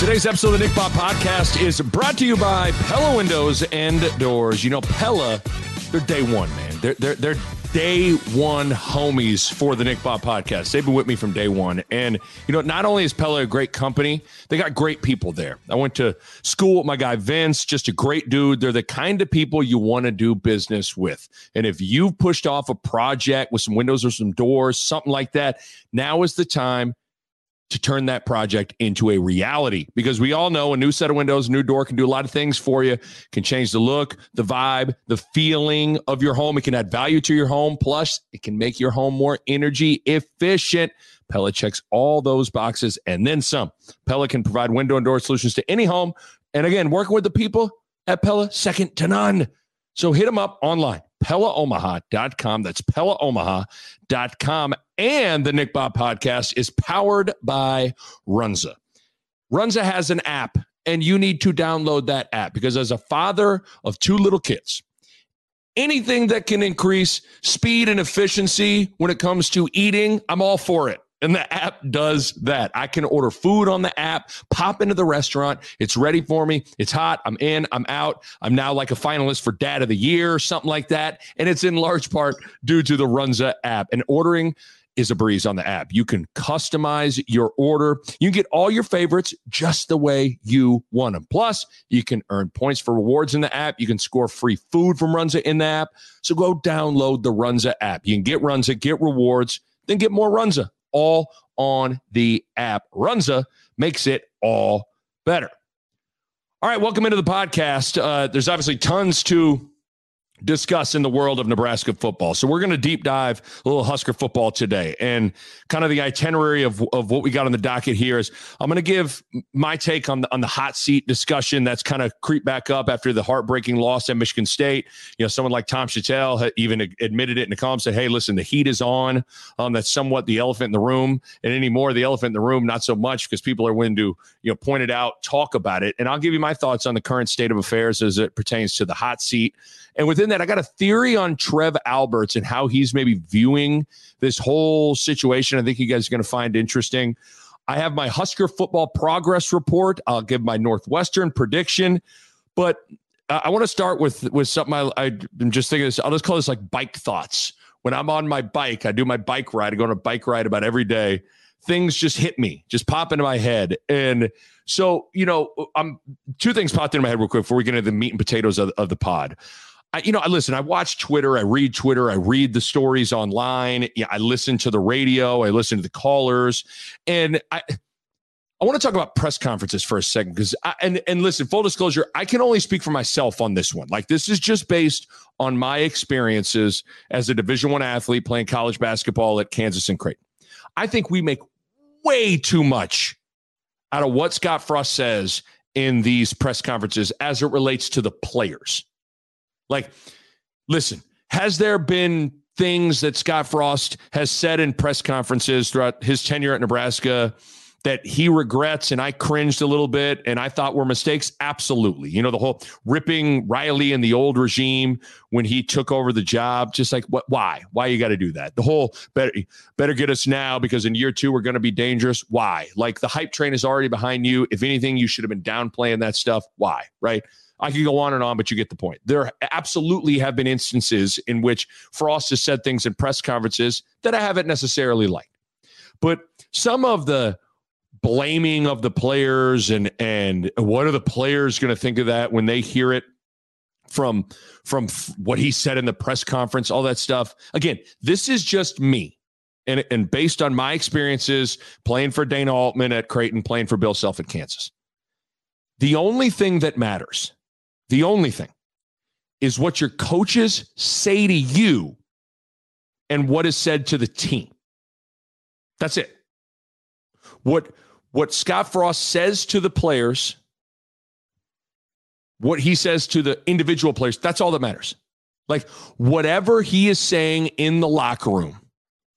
Today's episode of the Nick Bahe Podcast is brought to you by Pella Windows and Doors. You know, Pella, they're day one, man. They're they're they're day one homies for the Nick Bahe Podcast. They've been with me from day one, and you know, not only is Pella a great company, they got great people there. I went to school with my guy Vince, just a great dude. They're the kind of people you want to do business with. And if you've pushed off a project with some windows or some doors, something like that, now is the time to turn that project into a reality because we all know a new set of windows, a new door can do a lot of things for you. Can change the look, the vibe, the feeling of your home. It can add value to your home. Plus, it can make your home more energy efficient. Pella checks all those boxes and then some. Pella can provide window and door solutions to any home. And again, working with the people at Pella, second to none. So hit them up online, PellaOmaha.com. That's PellaOmaha.com. And the Nick Bahe podcast is powered by Runza. Runza has an app, and you need to download that app because as a father of two little kids, anything that can increase speed and efficiency when it comes to eating, I'm all for it. And the app does that. I can order food on the app, pop into the restaurant. It's ready for me. It's hot. I'm in. I'm out. I'm now like a finalist for Dad of the Year, or something like that. And it's in large part due to the Runza app. And ordering is a breeze on the app. You can customize your order. You can get all your favorites just the way you want them. Plus, you can earn points for rewards in the app. You can score free food from Runza in the app. So go download the Runza app. You can get Runza, get rewards, then get more Runza all on the app. Runza makes it all better. All right, welcome into the podcast. Uh, there's obviously tons to discuss in the world of Nebraska football. So we're going to deep dive a little Husker football today. And kind of the itinerary of, of what we got on the docket here is I'm going to give my take on the, on the hot seat discussion that's kind of creeped back up after the heartbreaking loss at Michigan State. You know, someone like Tom Shatel even admitted it in the column, said, hey, listen, the heat is on. Um, that's somewhat the elephant in the room. And anymore, the elephant in the room, not so much because people are willing to, you know, point it out, talk about it. And I'll give you my thoughts on the current state of affairs as it pertains to the hot seat and within that, I got a theory on Trev Alberts and how he's maybe viewing this whole situation. I think you guys are going to find interesting. I have my Husker football progress report. I'll give my Northwestern prediction, but I want to start with with something I, I'm just thinking. This, I'll just call this like bike thoughts. When I'm on my bike, I do my bike ride. I go on a bike ride about every day. Things just hit me, just pop into my head, and so you know, I'm two things popped into my head real quick before we get into the meat and potatoes of, of the pod. I, you know, I listen, I watch Twitter, I read Twitter, I read the stories online. Yeah, I listen to the radio, I listen to the callers, and I I want to talk about press conferences for a second because and and listen, full disclosure, I can only speak for myself on this one. Like this is just based on my experiences as a Division One athlete playing college basketball at Kansas and Creighton. I think we make way too much out of what Scott Frost says in these press conferences as it relates to the players. Like, listen, has there been things that Scott Frost has said in press conferences throughout his tenure at Nebraska that he regrets and I cringed a little bit and I thought were mistakes? Absolutely. You know, the whole ripping Riley and the old regime when he took over the job, just like what why? Why you got to do that? The whole better better get us now because in year 2 we're to be dangerous. Why? Like the hype train is already behind you. If anything, you should have been downplaying that stuff. Why? Right? I could go on and on, but you get the point. There absolutely have been instances in which Frost has said things in press conferences that I haven't necessarily liked. But some of the blaming of the players and and what are the players going to think of that when they hear it from from what he said in the press conference, all that stuff. Again, this is just me. And, and based on my experiences playing for Dana Altman at Creighton, playing for Bill Self at Kansas, the only thing that matters the only thing is what your coaches say to you and what is said to the team. That's it. What what Scott Frost says to the players, what he says to the individual players, that's all that matters. Like whatever he is saying in the locker room,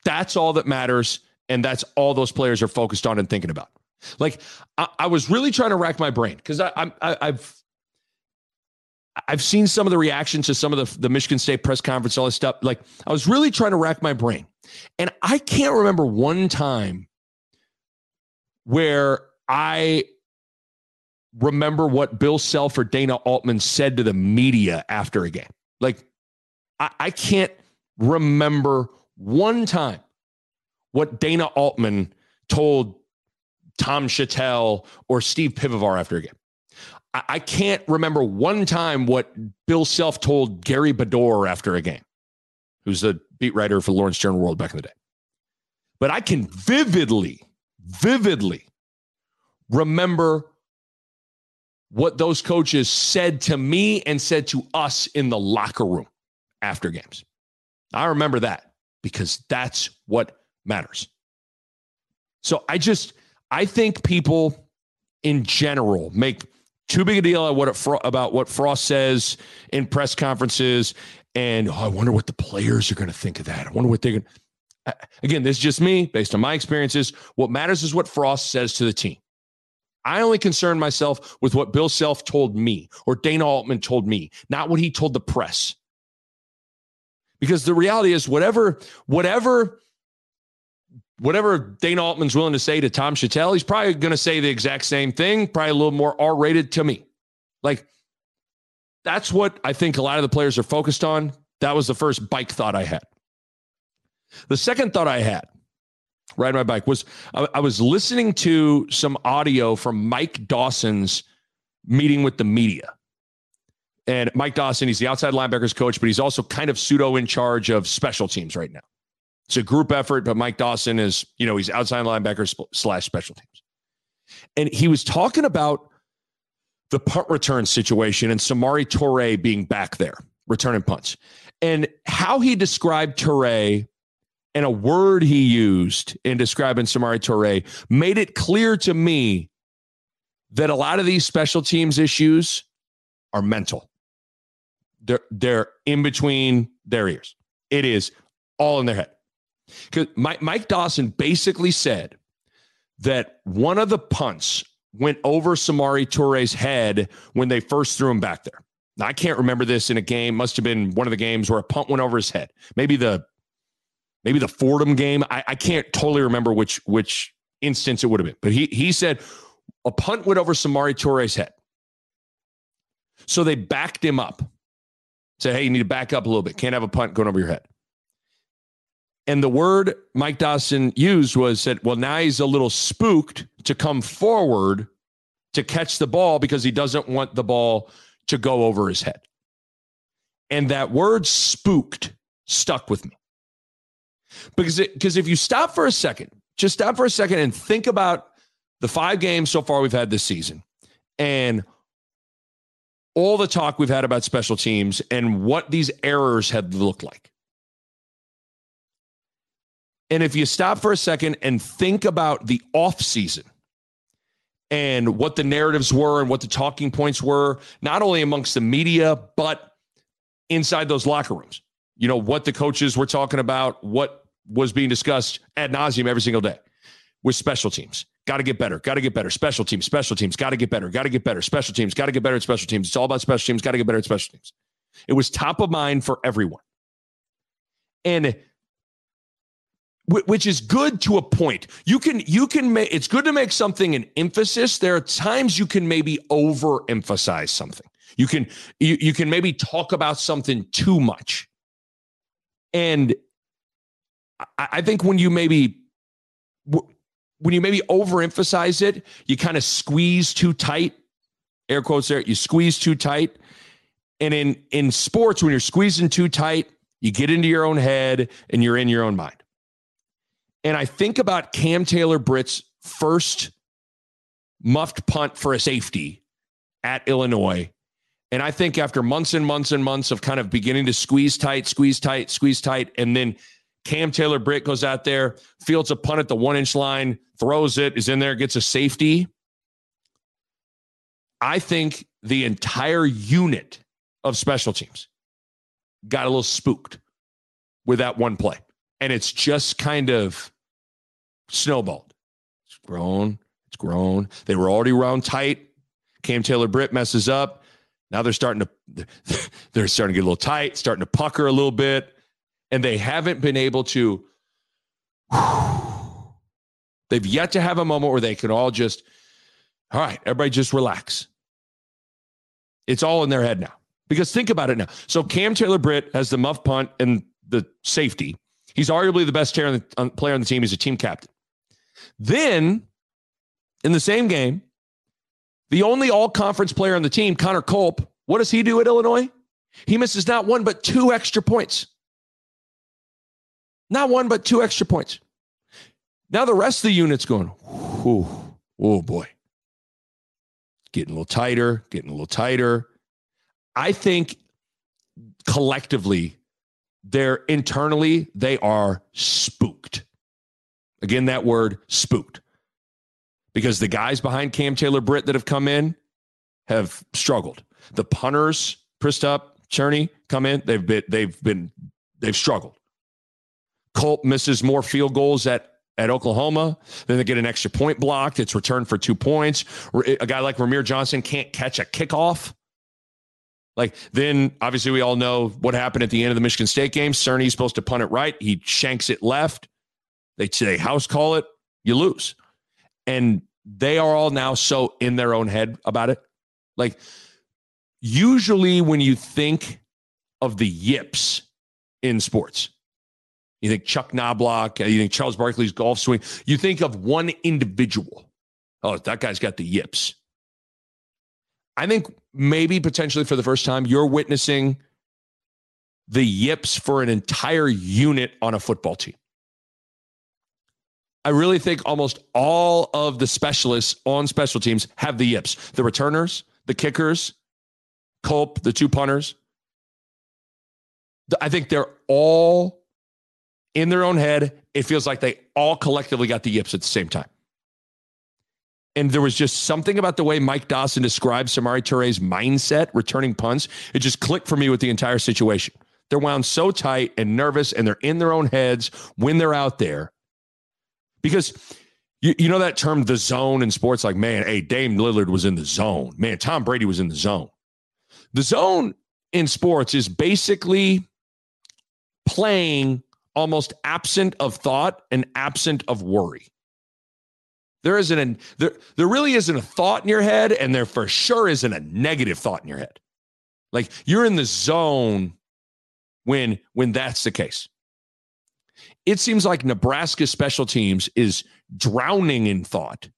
that's all that matters. And that's all those players are focused on and thinking about. Like I, I was really trying to rack my brain because I, I, I've I've seen some of the reactions to some of the, the Michigan State press conference, all this stuff. Like I was really trying to rack my brain. And I can't remember one time where I remember what Bill Self or Dana Altman said to the media after a game. Like I, I can't remember one time what Dana Altman told Tom Shatel or Steve Pivovar after a game. I, can't remember one time what Bill Self told Gary Bedore after a game, who's the beat writer for Lawrence Journal World back in the day. But I can vividly, vividly remember what those coaches said to me and said to us in the locker room after games. I remember that because that's what matters. So I just, I think people in general make too big a deal about what, about what Frost says in press conferences. And oh, I wonder what the players are going to think of that. I wonder what they're going to. Again, this is just me based on my experiences. What matters is what Frost says to the team. I only concern myself with what Bill Self told me or Dana Altman told me, not what he told the press. Because the reality is, whatever, whatever whatever Dana Altman's willing to say to Tom Shatel, he's probably going to say the exact same thing, probably a little more R rated to me. Like, that's what I think a lot of the players are focused on. That was the first bike thought I had. The second thought I had, riding my bike, was I, I was listening to some audio from Mike Dawson's meeting with the media. And Mike Dawson, he's the outside linebackers coach, but he's also kind of pseudo in charge of special teams right now. It's a group effort, but Mike Dawson is, you know, he's outside linebacker slash special teams. And he was talking about the punt return situation and Samori Toure being back there, returning punts, and how he described Toure and a word he used in describing Samori Toure made it clear to me that a lot of these special teams issues are mental. They're, they're in between their ears. It is all in their head. Because Mike, Mike Dawson basically said that one of the punts went over Samori Toure's head when they first threw him back there. Now, I can't remember this in a game. Must have been one of the games where a punt went over his head. Maybe the maybe the Fordham game. I, I can't totally remember which which instance it would have been. But he he said a punt went over Samori Toure's head. So they backed him up. Say, hey, you need to back up a little bit. Can't have a punt going over your head. And the word Mike Dawson used was that, well, now he's a little spooked to come forward to catch the ball because he doesn't want the ball to go over his head. And that word spooked stuck with me. Because it, because if you stop for a second, just stop for a second and think about the five games so far we've had this season and all the talk we've had about special teams and what these errors have looked like. And if you stop for a second and think about the off season and what the narratives were and what the talking points were, not only amongst the media, but inside those locker rooms, you know, what the coaches were talking about, what was being discussed ad nauseum every single day with special teams. Got to get better. Got to get better. Special teams. Special teams. Got to get better. Got to get better. Special teams. Got to get better at special teams. It's all about special teams. Got to get better at special teams. It was top of mind for everyone. And which is good to a point. You can you can make it's good to make something an emphasis. There are times you can maybe overemphasize something. You can you, you can maybe talk about something too much. And I, I think when you maybe when you maybe overemphasize it, you kind of squeeze too tight. Air quotes there, you squeeze too tight. And in in sports, when you're squeezing too tight, you get into your own head and you're in your own mind. And I think about Cam Taylor Britt's first muffed punt for a safety at Illinois. And I think after months and months and months of kind of beginning to squeeze tight, squeeze tight, squeeze tight, and then Cam Taylor Britt goes out there, fields a punt at the one inch line, throws it, is in there, gets a safety. I think the entire unit of special teams got a little spooked with that one play. And it's just kind of snowballed. It's grown. It's grown. They were already round tight. Cam Taylor Britt messes up. Now they're starting to they're starting to get a little tight, starting to pucker a little bit, and they haven't been able to. They've yet to have a moment where they can all just, all right, everybody just relax. It's all in their head now. Because think about it now. So Cam Taylor Britt has the muff punt and the safety. He's arguably the best player on the team. He's a team captain. Then, in the same game, the only all conference player on the team, Connor Culp, what does he do at Illinois? He misses not one, but two extra points. Not one, but two extra points. Now the rest of the unit's going, oh boy. Getting a little tighter, getting a little tighter. I think collectively, they're internally, they are spooked. Again, that word spooked. Because the guys behind Cam Taylor Britt that have come in have struggled. The punters, Przystup, Cerni come in, they've been they've been they've struggled. Culp misses more field goals at at Oklahoma. Then they get an extra point blocked. It's returned for two points. A guy like Rahmir Johnson can't catch a kickoff. Like then, obviously, we all know what happened at the end of the Michigan State game. Cerni's supposed to punt it right. He shanks it left. They say house call it. You lose, and they are all now so in their own head about it. Like usually, when you think of the yips in sports, you think Chuck Knoblauch, you think Charles Barkley's golf swing, you think of one individual. Oh, that guy's got the yips. I think maybe potentially for the first time, you're witnessing the yips for an entire unit on a football team. I really think almost all of the specialists on special teams have the yips. The returners, the kickers, Culp, the two punters. I think they're all in their own head. It feels like they all collectively got the yips at the same time. And there was just something about the way Mike Dawson described Samori Toure's mindset returning punts. It just clicked for me with the entire situation. They're wound so tight and nervous, and they're in their own heads when they're out there. Because you, you know that term, the zone in sports, like, man, hey, Dame Lillard was in the zone. Man, Tom Brady was in the zone. The zone in sports is basically playing almost absent of thought and absent of worry. There isn't a there there really isn't a thought in your head, and there for sure isn't a negative thought in your head. Like you're in the zone when when that's the case. It seems like Nebraska special teams is drowning in thought,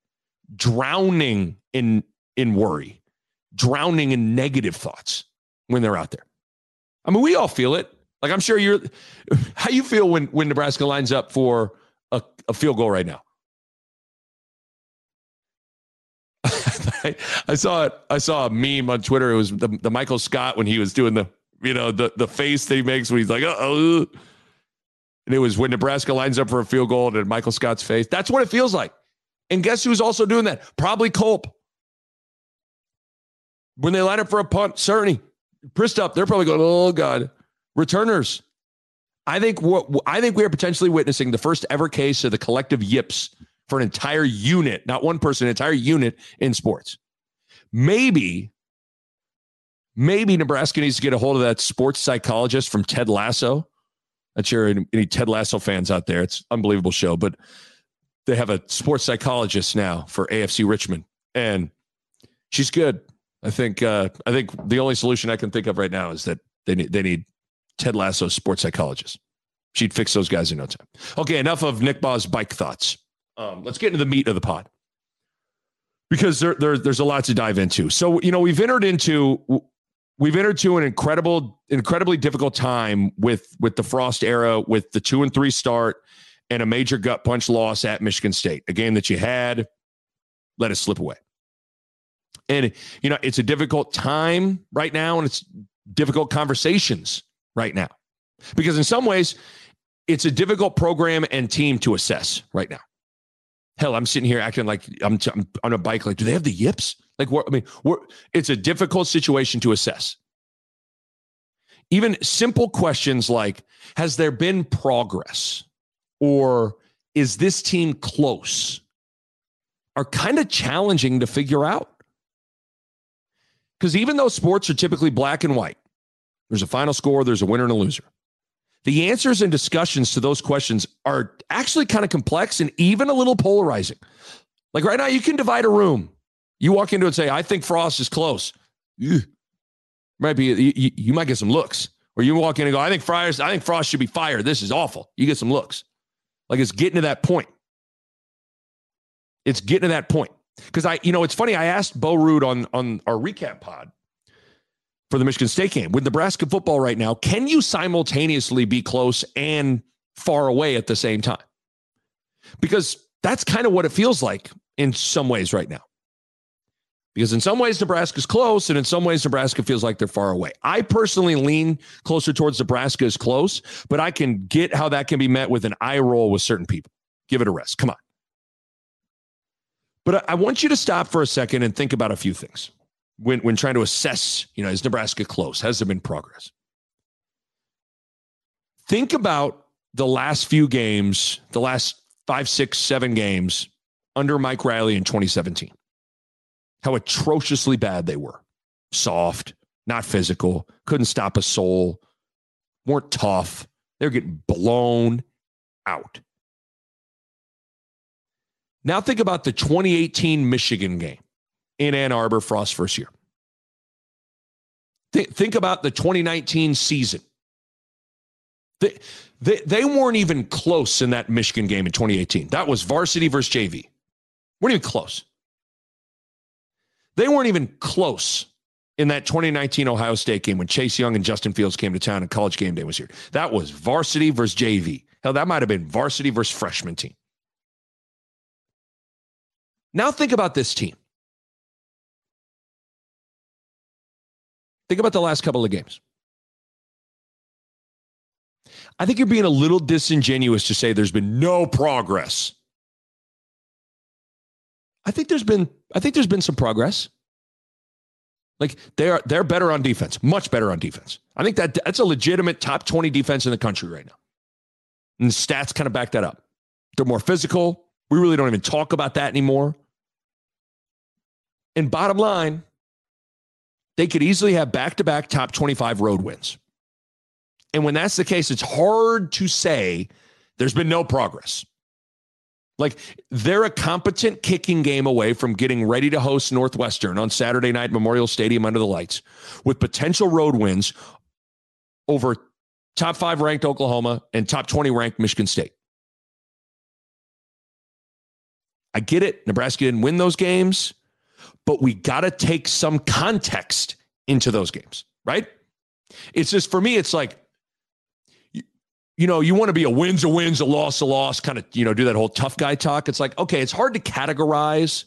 drowning in in worry, drowning in negative thoughts when they're out there. I mean, we all feel it. Like I'm sure you're how you feel when when Nebraska lines up for a, a field goal right now. I, saw it. I saw a meme on Twitter. It was the, the Michael Scott when he was doing the you know the the face that he makes when he's like oh, and it was when Nebraska lines up for a field goal and Michael Scott's face. That's what it feels like. And guess who's also doing that? Probably Culp. When they line up for a punt, Cerni, Przystup, they're probably going, oh God, returners. I think what I think we are potentially witnessing the first ever case of the collective yips for an entire unit, not one person, an entire unit in sports. Maybe, maybe Nebraska needs to get a hold of that sports psychologist from Ted Lasso. Not sure any Ted Lasso fans out there. It's unbelievable show, but they have a sports psychologist now for AFC Richmond, and she's good. I think uh, I think the only solution I can think of right now is that they need they need Ted Lasso sports psychologist. She'd fix those guys in no time. Okay, enough of Nick Bahe's bike thoughts. Um, let's get into the meat of the pod because there, there, there's a lot to dive into. So, you know, we've entered into we've entered to an incredible, incredibly difficult time with with the Frost era, with the two and three start and a major gut punch loss at Michigan State, a game that you had let it slip away. And you know, it's a difficult time right now, and it's difficult conversations right now because in some ways it's a difficult program and team to assess right now. Hell, I'm sitting here acting like I'm, t- I'm on a bike. Like, do they have the yips? Like, what? I mean, it's a difficult situation to assess. Even simple questions like, has there been progress? Or is this team close? Are kind of challenging to figure out. Because even though sports are typically black and white, there's a final score, there's a winner and a loser. The answers and discussions to those questions are actually kind of complex and even a little polarizing. Like right now, you can divide a room. You walk into it and say, I think Frost is close. Might be you, you, might get some looks. Or you walk in and go, I think Friars, I think Frost should be fired. This is awful. You get some looks. Like it's getting to that point. It's getting to that point. Because I, you know, it's funny. I asked Bo Ruud on on our recap pod for the Michigan State game with Nebraska football right now. Can you simultaneously be close and far away at the same time? Because that's kind of what it feels like in some ways right now. Because in some ways, Nebraska's close, and in some ways, Nebraska feels like they're far away. I personally lean closer towards Nebraska is close, but I can get how that can be met with an eye roll with certain people. Give it a rest. Come on. But I want you to stop for a second and think about a few things when, when trying to assess, you know, is Nebraska close? Has there been progress? Think about the last few games, the last five, six, seven games under Mike Riley in 2017. How atrociously bad they were. Soft, not physical, couldn't stop a soul, weren't tough. They're getting blown out. Now think about the 2018 Michigan game in Ann Arbor, Frost first year. Th- think about the 2019 season. They, they, they weren't even close in that Michigan game in 2018. That was varsity versus JV. Weren't even close. They weren't even close in that 2019 Ohio State game when Chase Young and Justin Fields came to town and college game day was here. That was varsity versus JV. Hell, that might have been varsity versus freshman team. Now think about this team. Think about the last couple of games. I think you're being a little disingenuous to say there's been no progress. I think there's been I think there's been some progress. Like they are they're better on defense, much better on defense. I think that that's a legitimate top 20 defense in the country right now. And the stats kind of back that up. They're more physical. We really don't even talk about that anymore. And bottom line, they could easily have back to back top 25 road wins. And when that's the case, it's hard to say there's been no progress. Like they're a competent kicking game away from getting ready to host Northwestern on Saturday night, Memorial Stadium under the lights, with potential road wins over top five ranked Oklahoma and top 20 ranked Michigan State. I get it. Nebraska didn't win those games but we got to take some context into those games, right? It's just for me, it's like, you, know, you want to be a wins a wins, a loss a loss, kind of, you know, do that whole tough guy talk. It's like, okay, it's hard to categorize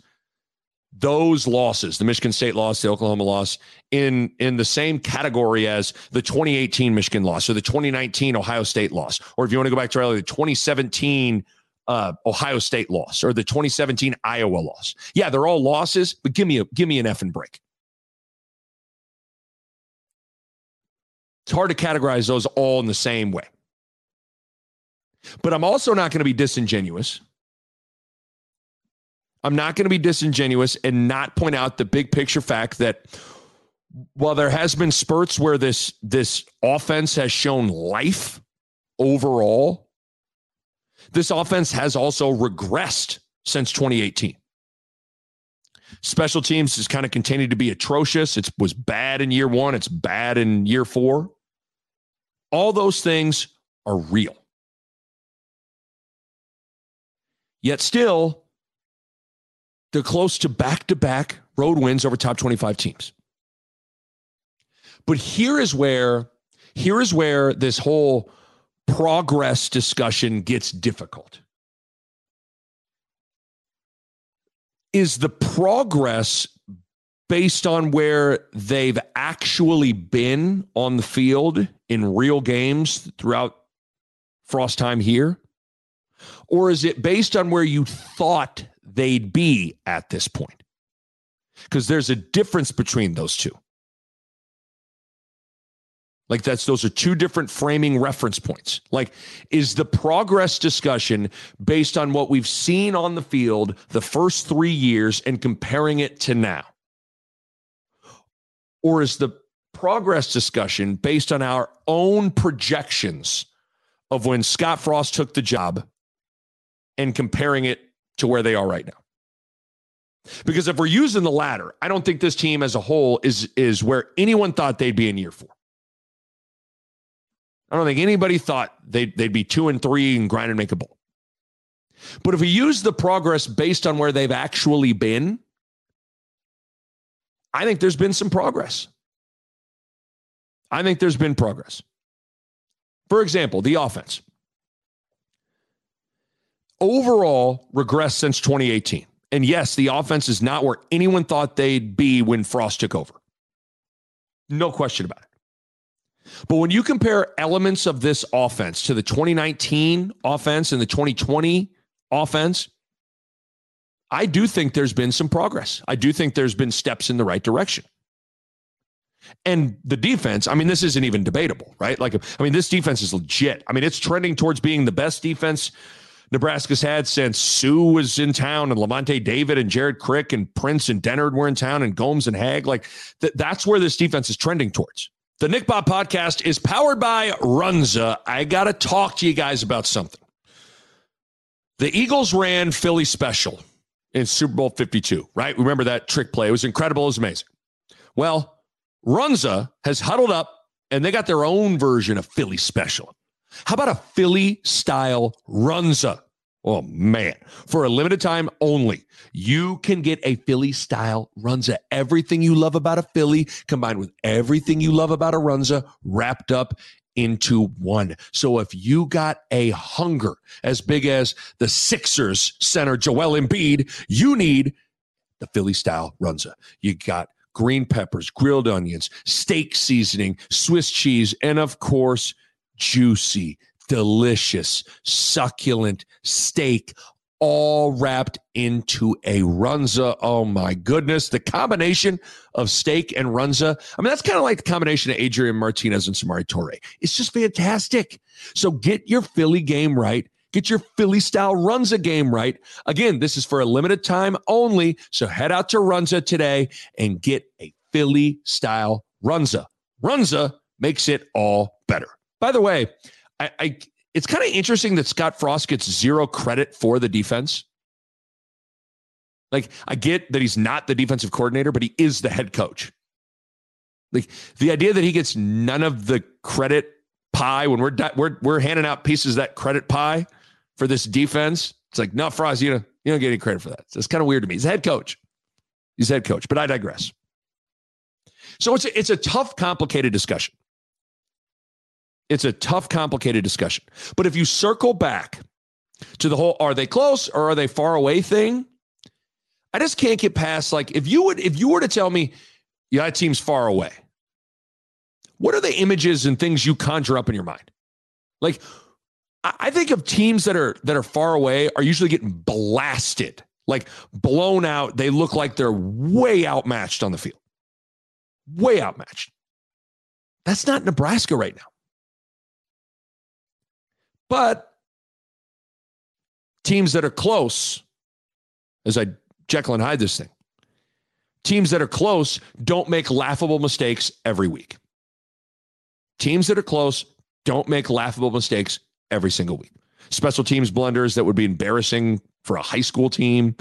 those losses, the Michigan State loss, the Oklahoma loss, in in the same category as the 2018 Michigan loss or the 2019 Ohio State loss, or if you want to go back to earlier, the 2017 uh, Ohio State loss or the 2017 Iowa loss. Yeah, they're all losses, but give me a give me an effing break. It's hard to categorize those all in the same way. But I'm also not going to be disingenuous. I'm not going to be disingenuous and not point out the big picture fact that while there has been spurts where this this offense has shown life overall, this offense has also regressed since 2018. Special teams has kind of continued to be atrocious. It was bad in year one, it's bad in year four. All those things are real. Yet still, they're close to back to back road wins over top 25 teams. But here is where here is where this whole progress discussion gets difficult. Is the progress based on where they've actually been on the field in real games throughout Frost time here? Or is it based on where you thought they'd be at this point? Because there's a difference between those two. Like that's those are two different framing reference points. Like is the progress discussion based on what we've seen on the field the first 3 years and comparing it to now? Or is the progress discussion based on our own projections of when Scott Frost took the job and comparing it to where they are right now? Because if we're using the latter, I don't think this team as a whole is is where anyone thought they'd be in year 4. I don't think anybody thought they'd, they'd be two and three and grind and make a bowl. But if we use the progress based on where they've actually been, I think there's been some progress. I think there's been progress. For example, the offense. Overall, regress since 2018. And yes, the offense is not where anyone thought they'd be when Frost took over. No question about it. But when you compare elements of this offense to the 2019 offense and the 2020 offense, I do think there's been some progress. I do think there's been steps in the right direction. And the defense, I mean, this isn't even debatable, right? Like, I mean, this defense is legit. I mean, it's trending towards being the best defense Nebraska's had since Suh was in town and Lavonte David and Jared Crick and Prince and Dennard were in town and Gomes and Hagg. Like, th- that's where this defense is trending towards. The Nick Bahe podcast is powered by Runza. I got to talk to you guys about something. The Eagles ran Philly special in Super Bowl 52, right? Remember that trick play? It was incredible. It was amazing. Well, Runza has huddled up and they got their own version of Philly special. How about a Philly style Runza? Oh man, for a limited time only, you can get a Philly style Runza. Everything you love about a Philly combined with everything you love about a Runza wrapped up into one. So if you got a hunger as big as the Sixers center Joel Embiid, you need the Philly style Runza. You got green peppers, grilled onions, steak seasoning, Swiss cheese, and of course, juicy delicious, succulent steak all wrapped into a runza. Oh my goodness. The combination of steak and runza. I mean, that's kind of like the combination of Adrian Martinez and Samori Toure. It's just fantastic. So get your Philly game right. Get your Philly style Runza game right. Again, this is for a limited time only. So head out to Runza today and get a Philly style Runza. Runza makes it all better. By the way, I, I it's kind of interesting that Scott Frost gets zero credit for the defense. Like, I get that he's not the defensive coordinator, but he is the head coach. Like the idea that he gets none of the credit pie when we're we're we're handing out pieces of that credit pie for this defense. It's like, no, Frost, you know, you don't get any credit for that. So it's kind of weird to me. He's head coach. He's head coach, but I digress. So it's a, it's a tough, complicated discussion. It's a tough, complicated discussion. But if you circle back to the whole are they close or are they far away thing, I just can't get past like if you would if you were to tell me, yeah, that team's far away. What are the images and things you conjure up in your mind? Like I think of teams that are that are far away are usually getting blasted, like blown out. They look like they're way outmatched on the field. Way outmatched. That's not Nebraska right now. But teams that are close, as I Jekyll and Hyde this thing, teams that are close don't make laughable mistakes every week. Teams that are close don't make laughable mistakes every single week. Special teams blunders that would be embarrassing for a high school team,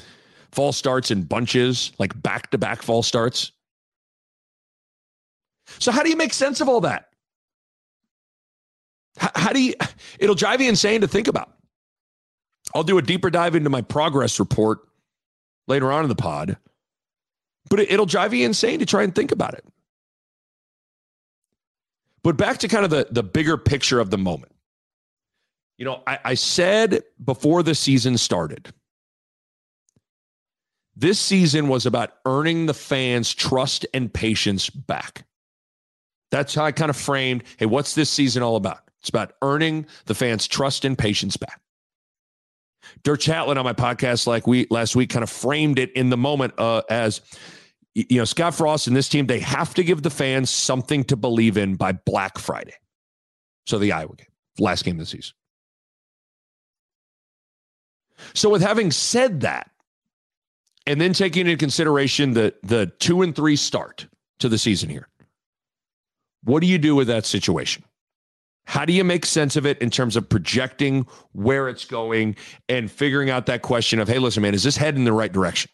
false starts in bunches, like back to back false starts. So, how do you make sense of all that? How, how do you, it'll drive you insane to think about. I'll do a deeper dive into my progress report later on in the pod, but it, it'll drive you insane to try and think about it. But back to kind of the, the bigger picture of the moment. You know, I, I said before the season started, this season was about earning the fans' trust and patience back. That's how I kind of framed hey, what's this season all about? It's about earning the fans' trust and patience back. Dirk Chatelain on my podcast like we last week kind of framed it in the moment uh, as you know Scott Frost and this team they have to give the fans something to believe in by Black Friday. So the Iowa game, last game of the season. So with having said that, and then taking into consideration the the two and three start to the season here, what do you do with that situation? How do you make sense of it in terms of projecting where it's going and figuring out that question of, hey, listen, man, is this heading in the right direction?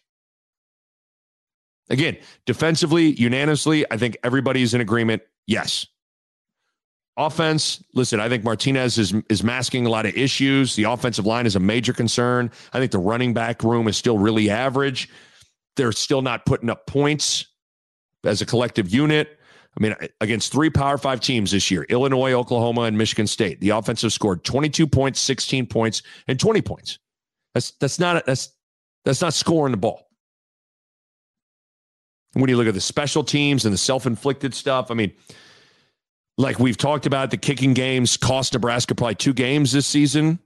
Again, defensively, unanimously, I think everybody's in agreement. Yes. Offense, listen, I think Martinez is is masking a lot of issues. The offensive line is a major concern. I think the running back room is still really average. They're still not putting up points as a collective unit. I mean, against three Power Five teams this year Illinois, Oklahoma, and Michigan State. The offensive scored 22 points, 16 points, and 20 points. That's that's not that's that's not scoring the ball. When you look at the special teams and the self-inflicted stuff, I mean, like we've talked about, the kicking games cost Nebraska probably two games this season.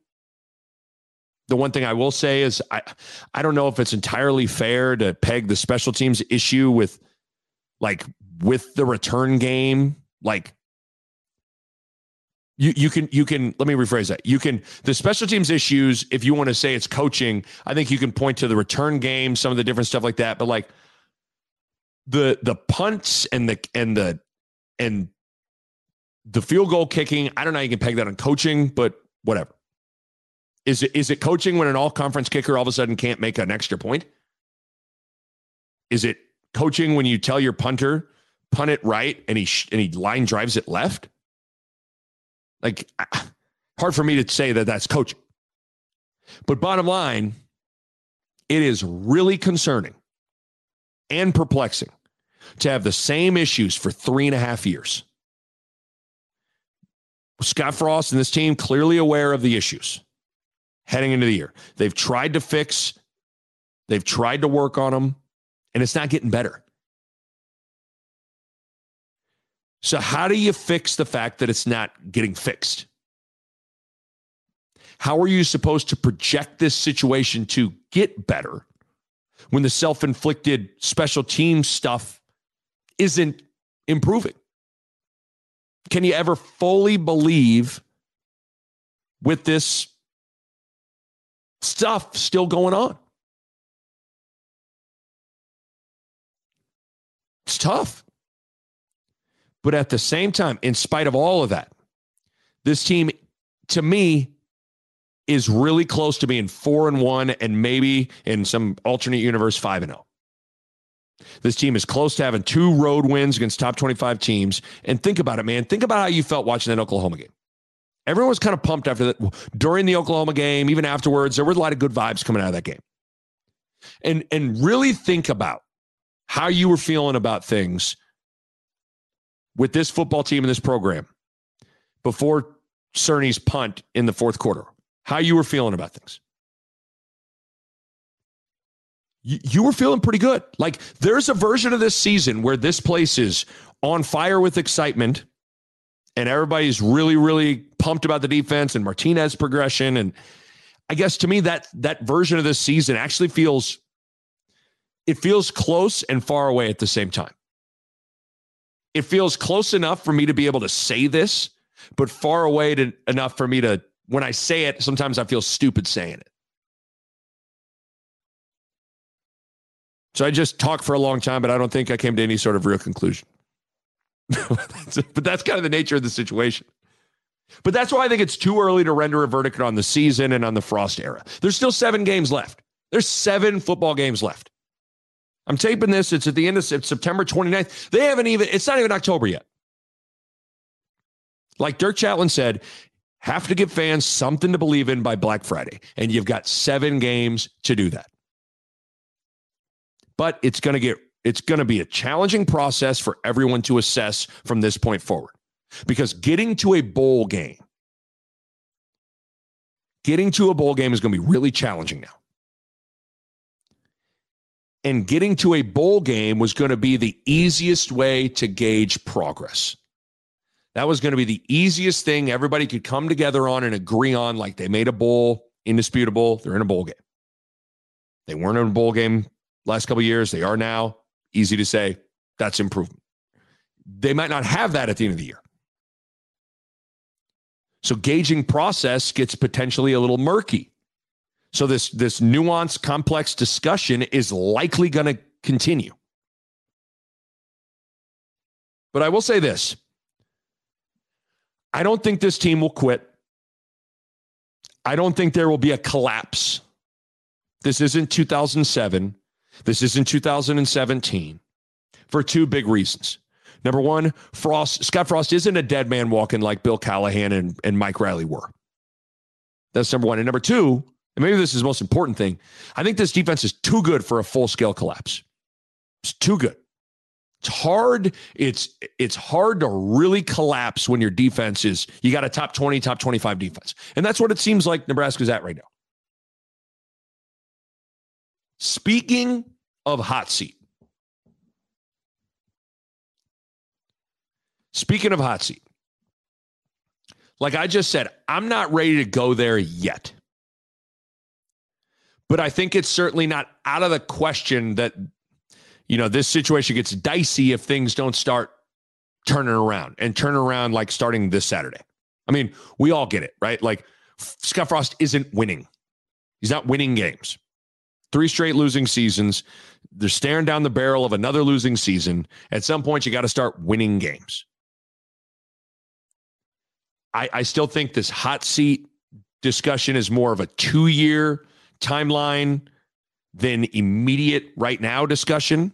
The one thing I will say is I I don't know if it's entirely fair to peg the special teams issue with like with the return game, like you you can you can let me rephrase that. You can the special teams issues if you want to say it's coaching, I think you can point to the return game, some of the different stuff like that, but like the the punts and the and the and the field goal kicking, I don't know how you can peg that on coaching, but whatever. Is it is it coaching when an all conference kicker all of a sudden can't make an extra point? Is it coaching when you tell your punter punt it right and he sh- and he line drives it left? Like hard for me to say that that's coaching. But bottom line, it is really concerning and perplexing to have the same issues for three and a half years. Scott Frost and this team clearly aware of the issues heading into the year. They've tried to fix, they've tried to work on them, and it's not getting better. So, how do you fix the fact that it's not getting fixed? How are you supposed to project this situation to get better when the self inflicted special team stuff isn't improving? Can you ever fully believe with this stuff still going on? It's tough. But at the same time, in spite of all of that, this team, to me, is really close to being four and one, and maybe in some alternate universe, five and zero. Oh. This team is close to having two road wins against top 25 teams. And think about it, man. Think about how you felt watching that Oklahoma game. Everyone was kind of pumped after that. During the Oklahoma game, even afterwards, there were a lot of good vibes coming out of that game. And, and really think about how you were feeling about things with this football team and this program before Cerni's punt in the fourth quarter, how you were feeling about things. You, were feeling pretty good. Like there's a version of this season where this place is on fire with excitement and everybody's really, really pumped about the defense and Martinez progression. And I guess to me, that that version of this season actually feels it feels close and far away at the same time. It feels close enough for me to be able to say this, but far away to, enough for me to, when I say it, sometimes I feel stupid saying it. So I just talked for a long time, but I don't think I came to any sort of real conclusion. but that's kind of the nature of the situation. But that's why I think it's too early to render a verdict on the season and on the Frost era. There's still seven games left. There's seven football games left. I'm taping this. It's at the end of September 29th. They haven't even, it's not even October yet. Like Dirk Chatelain said, have to give fans something to believe in by Black Friday. And you've got seven games to do that. But it's going to get, it's going to be a challenging process for everyone to assess from this point forward. Because getting to a bowl game, getting to a bowl game is going to be really challenging now and getting to a bowl game was going to be the easiest way to gauge progress. That was going to be the easiest thing everybody could come together on and agree on. Like they made a bowl indisputable. They're in a bowl game. They weren't in a bowl game last couple years. They are now. Easy to say. That's improvement. They might not have that at the end of the year. So gauging process gets potentially a little murky. So this this nuanced, complex discussion is likely going to continue. But I will say this. I don't think this team will quit. I don't think there will be a collapse. This isn't 2007. This isn't 2017 for two big reasons. Number one, Frost, Scott Frost isn't a dead man walking like Bill Callahan and, and Mike Riley were. That's number one. And number two, and maybe this is the most important thing, I think this defense is too good for a full scale collapse. It's too good. It's hard. It's it's hard to really collapse when your defense is you got a top 20, top 25 defense. And that's what it seems like Nebraska's at right now. Speaking of hot seat. Speaking of hot seat. Like I just said, I'm not ready to go there yet. But I think it's certainly not out of the question that you know, this situation gets dicey if things don't start turning around and turn around like starting this Saturday. I mean, we all get it, right? Like Scott Frost isn't winning. He's not winning games. Three straight losing seasons. They're staring down the barrel of another losing season. At some point, you got to start winning games. I, I still think this hot seat discussion is more of a two year timeline than immediate right now discussion.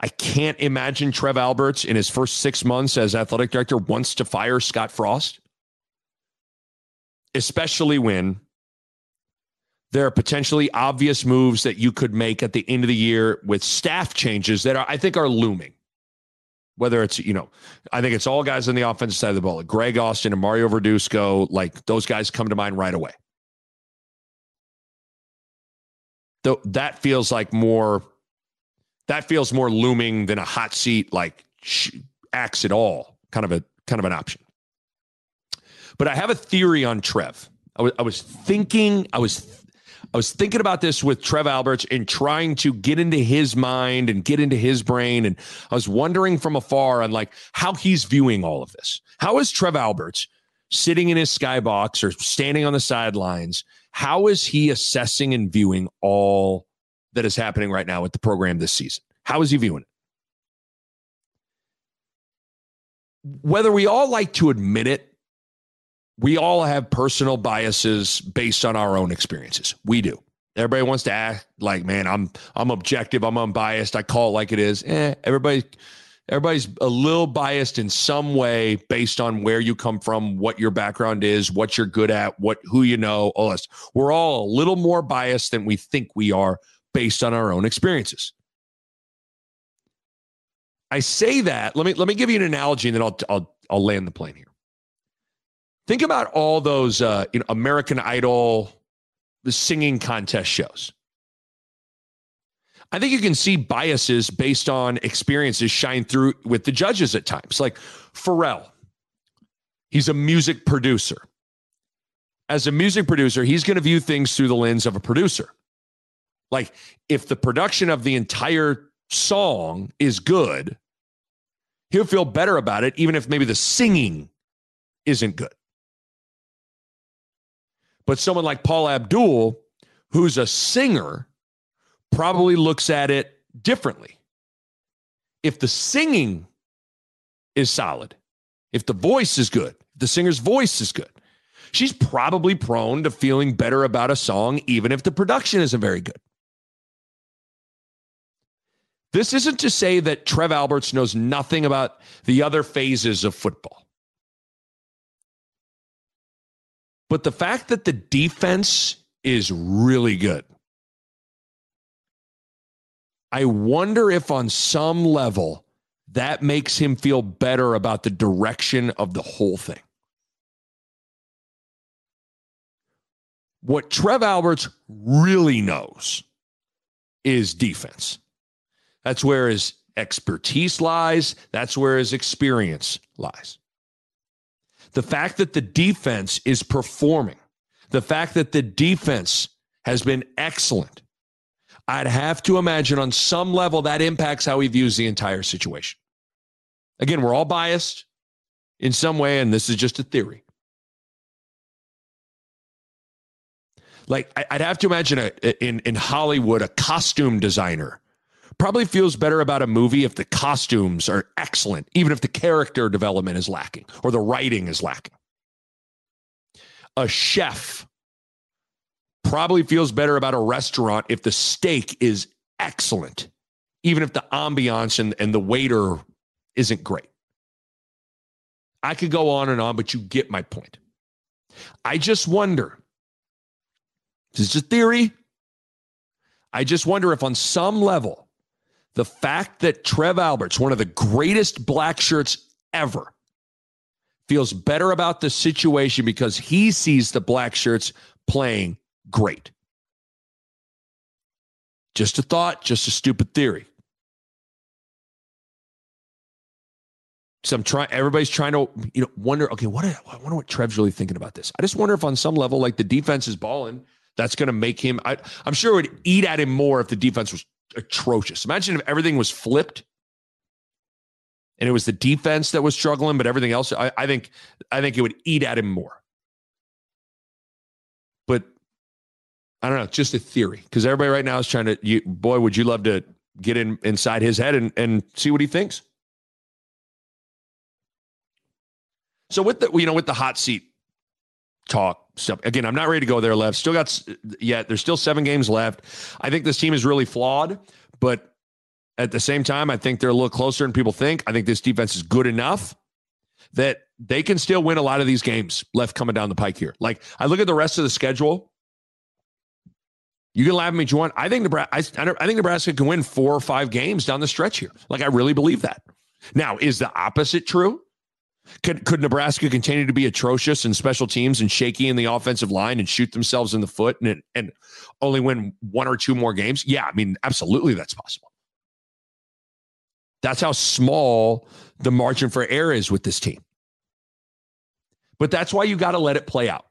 I can't imagine Trev Alberts in his first six months as athletic director wants to fire Scott Frost, especially when there are potentially obvious moves that you could make at the end of the year with staff changes that are, I think are looming. Whether it's, you know, I think it's all guys on the offensive side of the ball, like Greg Austin and Mario Verduzco, like those guys come to mind right away. Though that feels like more that feels more looming than a hot seat like acts at all kind of a kind of an option but i have a theory on trev i was, I was thinking i was I was thinking about this with Trev Alberts and trying to get into his mind and get into his brain. And I was wondering from afar on like how he's viewing all of this. How is Trev Alberts sitting in his skybox or standing on the sidelines? How is he assessing and viewing all that is happening right now with the program this season. How is he viewing it? Whether we all like to admit it, we all have personal biases based on our own experiences. We do. Everybody wants to act like, man, I'm I'm objective, I'm unbiased, I call it like it is. Eh, everybody everybody's a little biased in some way based on where you come from, what your background is, what you're good at, what who you know, all this. We're all a little more biased than we think we are based on our own experiences. I say that. Let me let me give you an analogy, and then I'll I'll I'll land the plane here. Think about all those uh, you know American Idol, the singing contest shows. I think you can see biases based on experiences shine through with the judges at times. Like Pharrell, he's a music producer. As a music producer, he's going to view things through the lens of a producer. Like if the production of the entire song is good, he'll feel better about it, even if maybe the singing isn't good. But someone like Paula Abdul, who's a singer, probably looks at it differently. If the singing is solid, if the voice is good, the singer's voice is good, she's probably prone to feeling better about a song, even if the production isn't very good. This isn't to say that Trev Alberts knows nothing about the other phases of football. But the fact that the defense is really good, I wonder if on some level that makes him feel better about the direction of the whole thing. What Trev Alberts really knows is defense. That's where his expertise lies. That's where his experience lies. The fact that the defense is performing, the fact that the defense has been excellent, I'd have to imagine on some level that impacts how he views the entire situation. Again, we're all biased in some way, and this is just a theory. Like I'd have to imagine a, in in Hollywood, a costume designer probably feels better about a movie if the costumes are excellent, even if the character development is lacking or the writing is lacking. A chef probably feels better about a restaurant if the steak is excellent, even if the ambiance and, and the waiter isn't great. I could go on and on, but you get my point. I just wonder this is just theory. I just wonder if, on some level, the fact that Trev Alberts, one of the greatest black shirts ever, feels better about the situation because he sees the black shirts playing great. Just a thought, just a stupid theory. So I'm trying. Everybody's trying to, you know, wonder. Okay, what? I wonder what Trev's really thinking about this. I just wonder if on some level, like the defense is balling, that's going to make him. I, I'm sure it would eat at him more if the defense was atrocious. Imagine if everything was flipped and it was the defense that was struggling, but everything else. I, I think. I think it would eat at him more. I don't know. Just a theory because everybody right now is trying to. You, boy, would you love to get in inside his head and and see what he thinks. So with the you know with the hot seat talk stuff. Again, I'm not ready to go there left. Still got yet. There's still seven games left. I think this team is really flawed, but at the same time, I think they're a little closer than people think. I think this defense is good enough that they can still win a lot of these games left coming down the pike here. Like I look at the rest of the schedule. You can laugh at me, if you want. I think Nebraska. I, I think Nebraska can win four or five games down the stretch here. Like I really believe that. Now, is the opposite true? Could could Nebraska continue to be atrocious in special teams and shaky in the offensive line and shoot themselves in the foot and and only win one or two more games? Yeah, I mean, absolutely that's possible. That's how small the margin for error is with this team. But that's why you got to let it play out.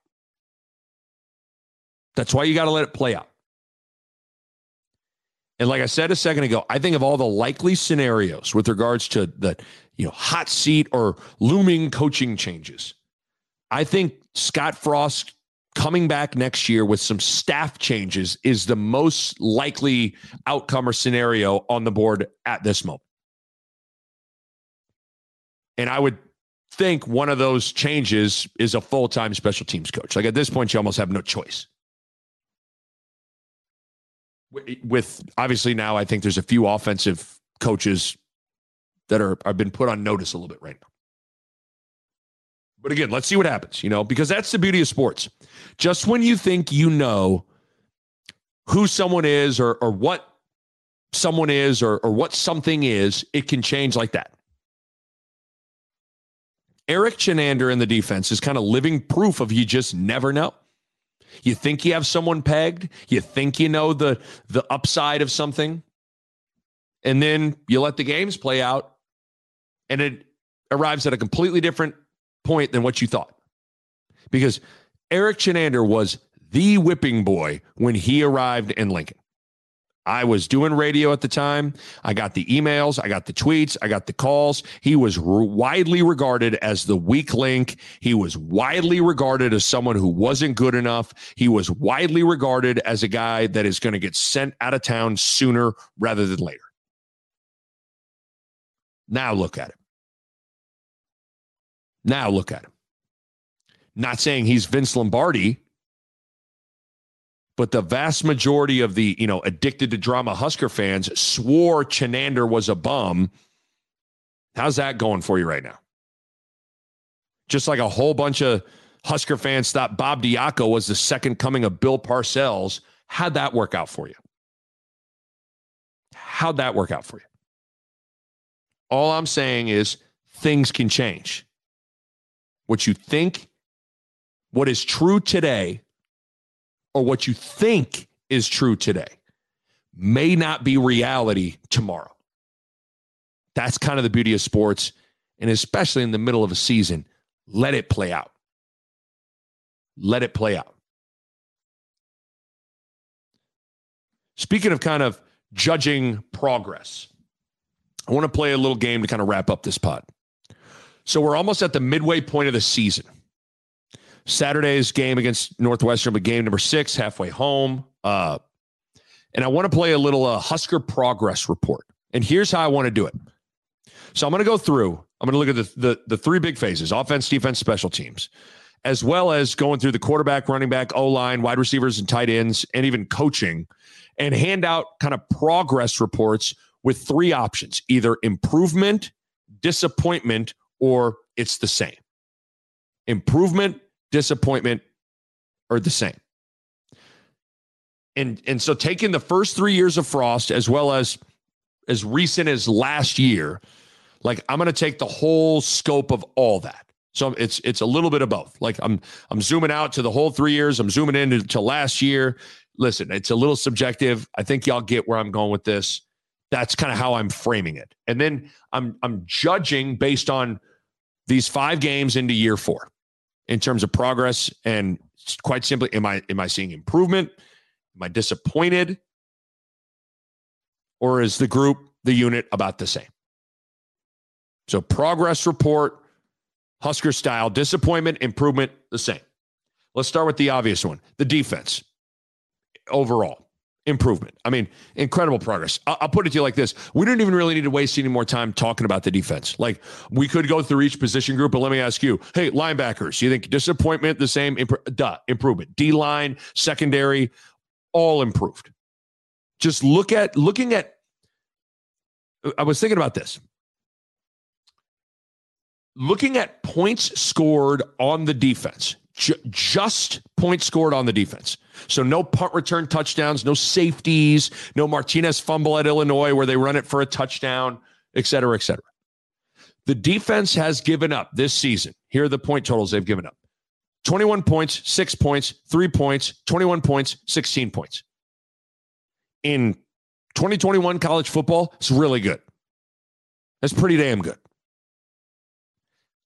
That's why you got to let it play out. And like I said a second ago, I think of all the likely scenarios with regards to the you know hot seat or looming coaching changes. I think Scott Frost coming back next year with some staff changes is the most likely outcome or scenario on the board at this moment. And I would think one of those changes is a full time special teams coach. Like at this point, you almost have no choice with obviously now I think there's a few offensive coaches that are have been put on notice a little bit right now. But again, let's see what happens, you know, because that's the beauty of sports. Just when you think you know who someone is or or what someone is or or what something is, it can change like that. Erik Chinander in the defense is kind of living proof of you just never know. You think you have someone pegged, you think you know the the upside of something, and then you let the games play out and it arrives at a completely different point than what you thought. Because Erik Chinander was the whipping boy when he arrived in Lincoln. I was doing radio at the time. I got the emails, I got the tweets, I got the calls. He was re- widely regarded as the weak link. He was widely regarded as someone who wasn't good enough. He was widely regarded as a guy that is going to get sent out of town sooner rather than later. Now look at him. Now look at him. Not saying he's Vince Lombardi, but the vast majority of the, you know, addicted to drama Husker fans swore Chinander was a bum. How's that going for you right now? Just like a whole bunch of Husker fans thought Bob Diaco was the second coming of Bill Parcells. How'd that work out for you? How'd that work out for you? All I'm saying is things can change. What you think, what is true today, or what you think is true today may not be reality tomorrow. That's kind of the beauty of sports. And especially in the middle of a season, let it play out. Let it play out. Speaking of kind of judging progress, I want to play a little game to kind of wrap up this pod. So we're almost at the midway point of the season. Saturday's game against Northwestern, but game number six, halfway home. Uh, and I want to play a little uh, Husker progress report. And here's how I want to do it. So I'm going to go through. I'm going to look at the, the the three big phases: offense, defense, special teams, as well as going through the quarterback, running back, O line, wide receivers, and tight ends, and even coaching, and hand out kind of progress reports with three options: either improvement, disappointment, or it's the same. Improvement, disappointment, are the same. And and so taking the first three years of Frost as well as as recent as last year, like I'm going to take the whole scope of all that. So it's it's a little bit of both. Like I'm I'm zooming out to the whole three years. I'm zooming in to, to last year. Listen, it's a little subjective. I think y'all get where I'm going with this. That's kind of how I'm framing it. And then I'm I'm judging based on these five games into year four in terms of progress and quite simply am i am i seeing improvement? Am i disappointed? Or is the group the unit about the same? So progress report husker style disappointment improvement the same. Let's start with the obvious one the defense overall improvement. I mean, incredible progress. I'll, I'll, put it to you like this: we don't even really need to waste any more time talking about the defense. Like we could go through each position group, but let me ask you: Hey, linebackers, you think disappointment the same? Imp- duh, improvement. D line, secondary, all improved. Just look at looking at. I was thinking about this. Looking at points scored on the defense, ju- just points scored on the defense. So no punt return touchdowns, no safeties, no Martinez fumble at Illinois where they run it for a touchdown, et cetera, et cetera. The defense has given up this season. Here are the point totals they've given up 21 points, six points, three points, 21 points, 16 points. In 2021 college football, it's really good. That's pretty damn good.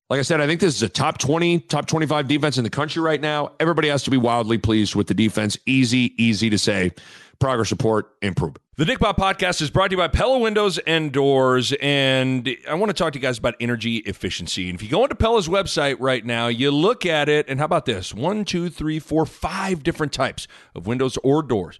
Like I said, I think this is a top 20, top 25 defense in the country right now. Everybody has to be wildly pleased with the defense. Easy, easy to say. Progress report, improvement. The Nick Bahe podcast is brought to you by Pella Windows and Doors. And I want to talk to you guys about energy efficiency. And if you go into Pella's website right now, you look at it, and how about this? One, two, three, four, five different types of windows or doors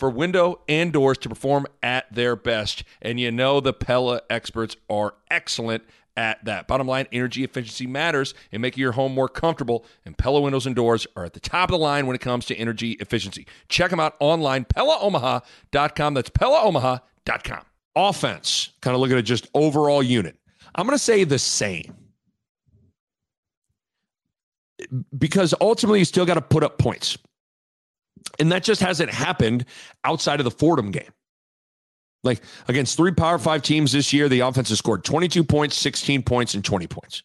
for window and doors to perform at their best. And you know the Pella experts are excellent at that. Bottom line, energy efficiency matters in making your home more comfortable, and Pella windows and doors are at the top of the line when it comes to energy efficiency. Check them out online, PellaOmaha.com. That's PellaOmaha.com. Offense, kind of looking at just overall unit. I'm going to say the same. Because ultimately, you still got to put up points. And that just hasn't happened outside of the Fordham game. Like against three Power Five teams this year, the offense has scored 22 points, 16 points, and 20 points.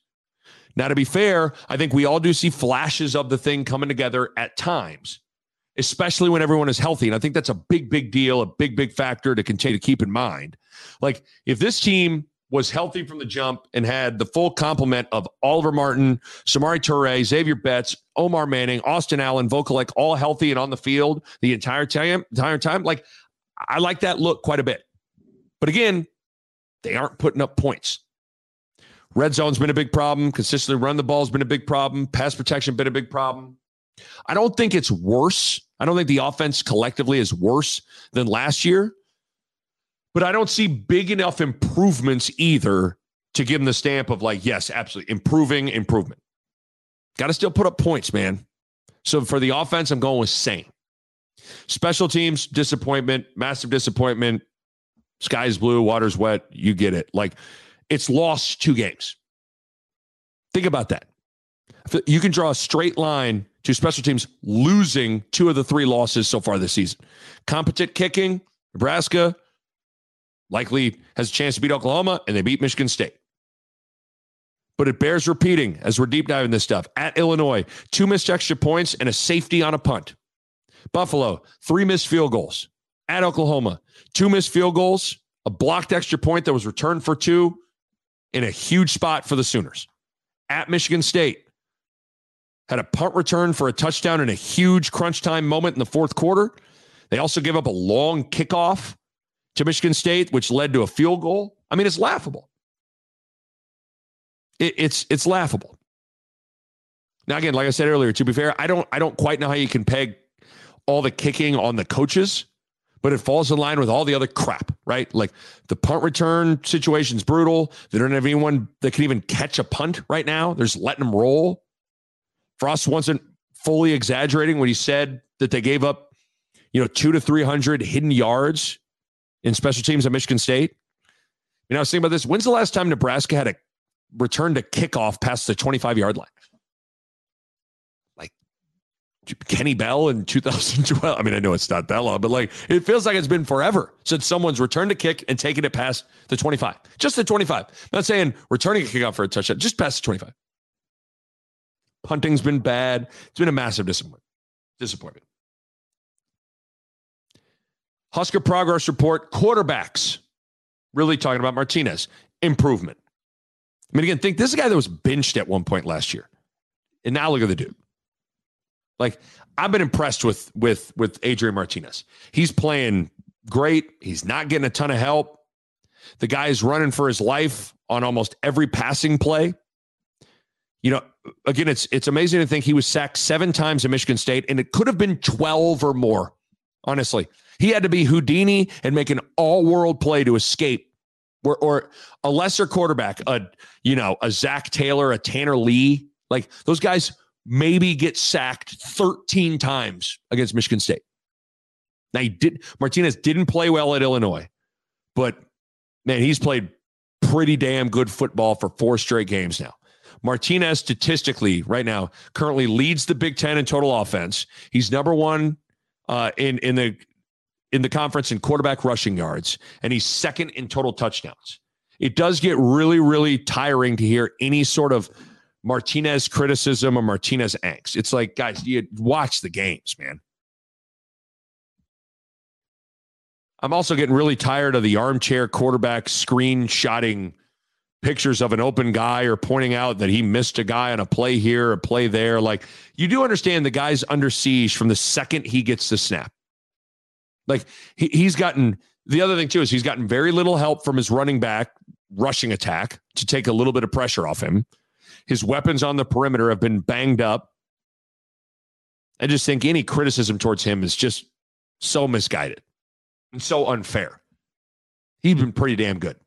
Now, to be fair, I think we all do see flashes of the thing coming together at times, especially when everyone is healthy. And I think that's a big, big deal, a big, big factor to continue to keep in mind. Like if this team was healthy from the jump and had the full complement of Oliver Martin, Samori Toure, Xavier Betts, Omar Manning, Austin Allen, Vokolek, all healthy and on the field the entire time. Entire time, like I like that look quite a bit. But again, they aren't putting up points. Red zone's been a big problem. Consistently run the ball's been a big problem. Pass protection been a big problem. I don't think it's worse. I don't think the offense collectively is worse than last year but I don't see big enough improvements either to give them the stamp of like, yes, absolutely improving, improvement. Got to still put up points, man. So for the offense, I'm going with same. Special teams, disappointment, massive disappointment. Sky's blue, water's wet. You get it. Like it's lost two games. Think about that. You can draw a straight line to special teams losing two of the three losses so far this season. Competent kicking, Nebraska likely has a chance to beat Oklahoma, and they beat Michigan State. But it bears repeating as we're deep diving this stuff. At Illinois, two missed extra points and a safety on a punt. Buffalo, three missed field goals. At Oklahoma, two missed field goals, a blocked extra point that was returned for two in a huge spot for the Sooners. At Michigan State, had a punt return for a touchdown in a huge crunch time moment in the fourth quarter. They also gave up a long kickoff to Michigan State, which led to a field goal. I mean, it's laughable. It, it's it's laughable. Now, again, like I said earlier, to be fair, I don't I don't quite know how you can peg all the kicking on the coaches, but it falls in line with all the other crap, right? Like the punt return situation's brutal. They don't have anyone that can even catch a punt right now. They're just letting them roll. Frost wasn't fully exaggerating when he said that they gave up, you know, two to 300 hidden yards in special teams at Michigan State. You know, I was thinking about this. When's the last time Nebraska had a return to kickoff past the 25 yard line? Like Kenny Bell in 2012. I mean, I know it's not that long, but like it feels like it's been forever since someone's returned a kick and taken it past the 25. Just the 25. I'm not saying returning a kickoff for a touchdown, just past the 25. Punting's been bad. It's been a massive disappointment. Disappointment. Husker progress report quarterbacks. Really talking about Martinez. Improvement. I mean, again, think this is a guy that was benched at one point last year. And now look at the dude. Like, I've been impressed with with with Adrian Martinez. He's playing great. He's not getting a ton of help. The guy is running for his life on almost every passing play. You know, again, it's it's amazing to think he was sacked seven times at Michigan State, and it could have been 12 or more, honestly. He had to be Houdini and make an all-world play to escape. Or, or a lesser quarterback, a you know, a Zac Taylor, a Tanner Lee, like those guys maybe get sacked 13 times against Michigan State. Now he did Martinez didn't play well at Illinois, but man, he's played pretty damn good football for four straight games now. Martinez statistically right now currently leads the Big Ten in total offense. He's number one uh, in in the in the conference in quarterback rushing yards, and he's second in total touchdowns. It does get really, really tiring to hear any sort of Martinez criticism or Martinez angst. It's like, guys, you watch the games, man. I'm also getting really tired of the armchair quarterback screenshotting pictures of an open guy or pointing out that he missed a guy on a play here a play there. Like you do understand the guy's under siege from the second he gets the snap. Like he, he's gotten the other thing too is he's gotten very little help from his running back rushing attack to take a little bit of pressure off him. His weapons on the perimeter have been banged up. I just think any criticism towards him is just so misguided and so unfair. He's been pretty damn good.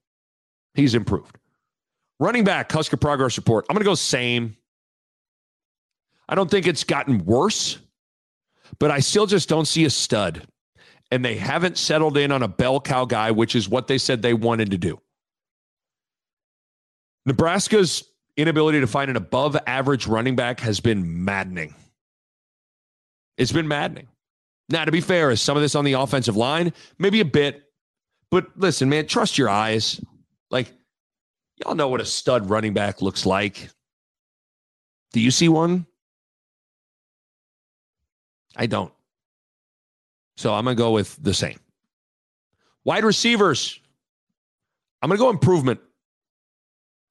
He's improved. Running back, Husker progress report. I'm going to go same. I don't think it's gotten worse, but I still just don't see a stud. And they haven't settled in on a bell cow guy, which is what they said they wanted to do. Nebraska's inability to find an above average running back has been maddening. It's been maddening. Now, to be fair, is some of this on the offensive line? Maybe a bit. But listen, man, trust your eyes. Like, Y'all know what a stud running back looks like. Do you see one? I don't. So I'm going to go with the same. Wide receivers. I'm going to go improvement.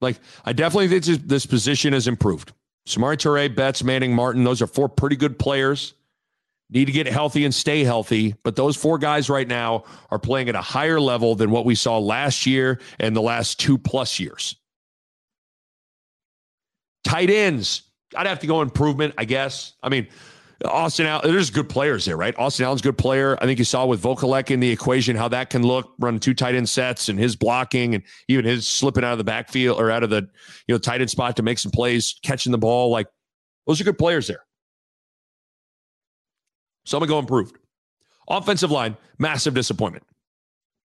Like, I definitely think this, position has improved. Samori Toure, Betts, Manning, Martin, those are four pretty good players need to get healthy and stay healthy. But those four guys right now are playing at a higher level than what we saw last year and the last two plus years. Tight ends, I'd have to go improvement, I guess. I mean, Austin Allen, there's good players there, right? Austin Allen's a good player. I think you saw with Vokolek in the equation how that can look, running two tight end sets and his blocking and even his slipping out of the backfield or out of the you know tight end spot to make some plays, catching the ball. Like those are good players there. So I'm going to go improved. Offensive line, massive disappointment.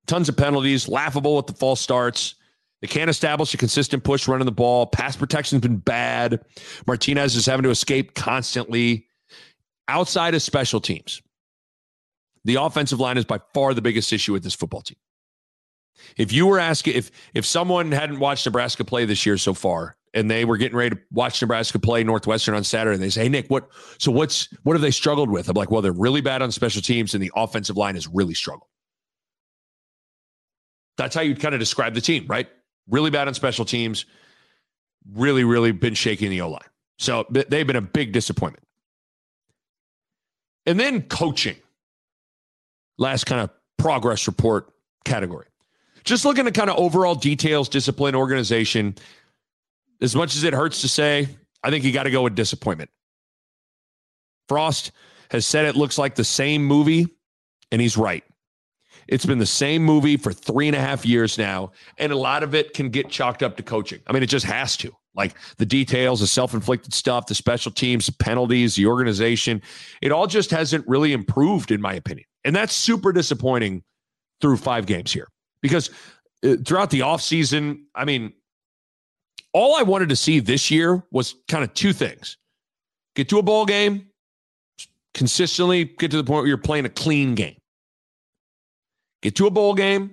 Tons of penalties, laughable with the false starts. They can't establish a consistent push running the ball. Pass protection's been bad. Martinez is having to escape constantly. Outside of special teams, the offensive line is by far the biggest issue with this football team. If you were asking if if someone hadn't watched Nebraska play this year so far and they were getting ready to watch Nebraska play Northwestern on Saturday, and they say, "Hey Nick, what so what's what have they struggled with?" I'm like, "Well, they're really bad on special teams, and the offensive line has really struggled." That's how you'd kind of describe the team, right? Really bad on special teams, really, really been shaking the O line. So they've been a big disappointment. And then coaching, last kind of progress report category. Just looking at kind of overall details, discipline, organization. As much as it hurts to say, I think you got to go with disappointment. Frost has said it looks like the same movie, and he's right. It's been the same movie for three and a half years now, and a lot of it can get chalked up to coaching. I mean, it just has to. Like the details, the self inflicted stuff, the special teams, the penalties, the organization, it all just hasn't really improved, in my opinion. And that's super disappointing through five games here. Because uh, throughout the offseason, I mean, all I wanted to see this year was kind of two things. Get to a bowl game, consistently get to the point where you're playing a clean game. Get to a bowl game,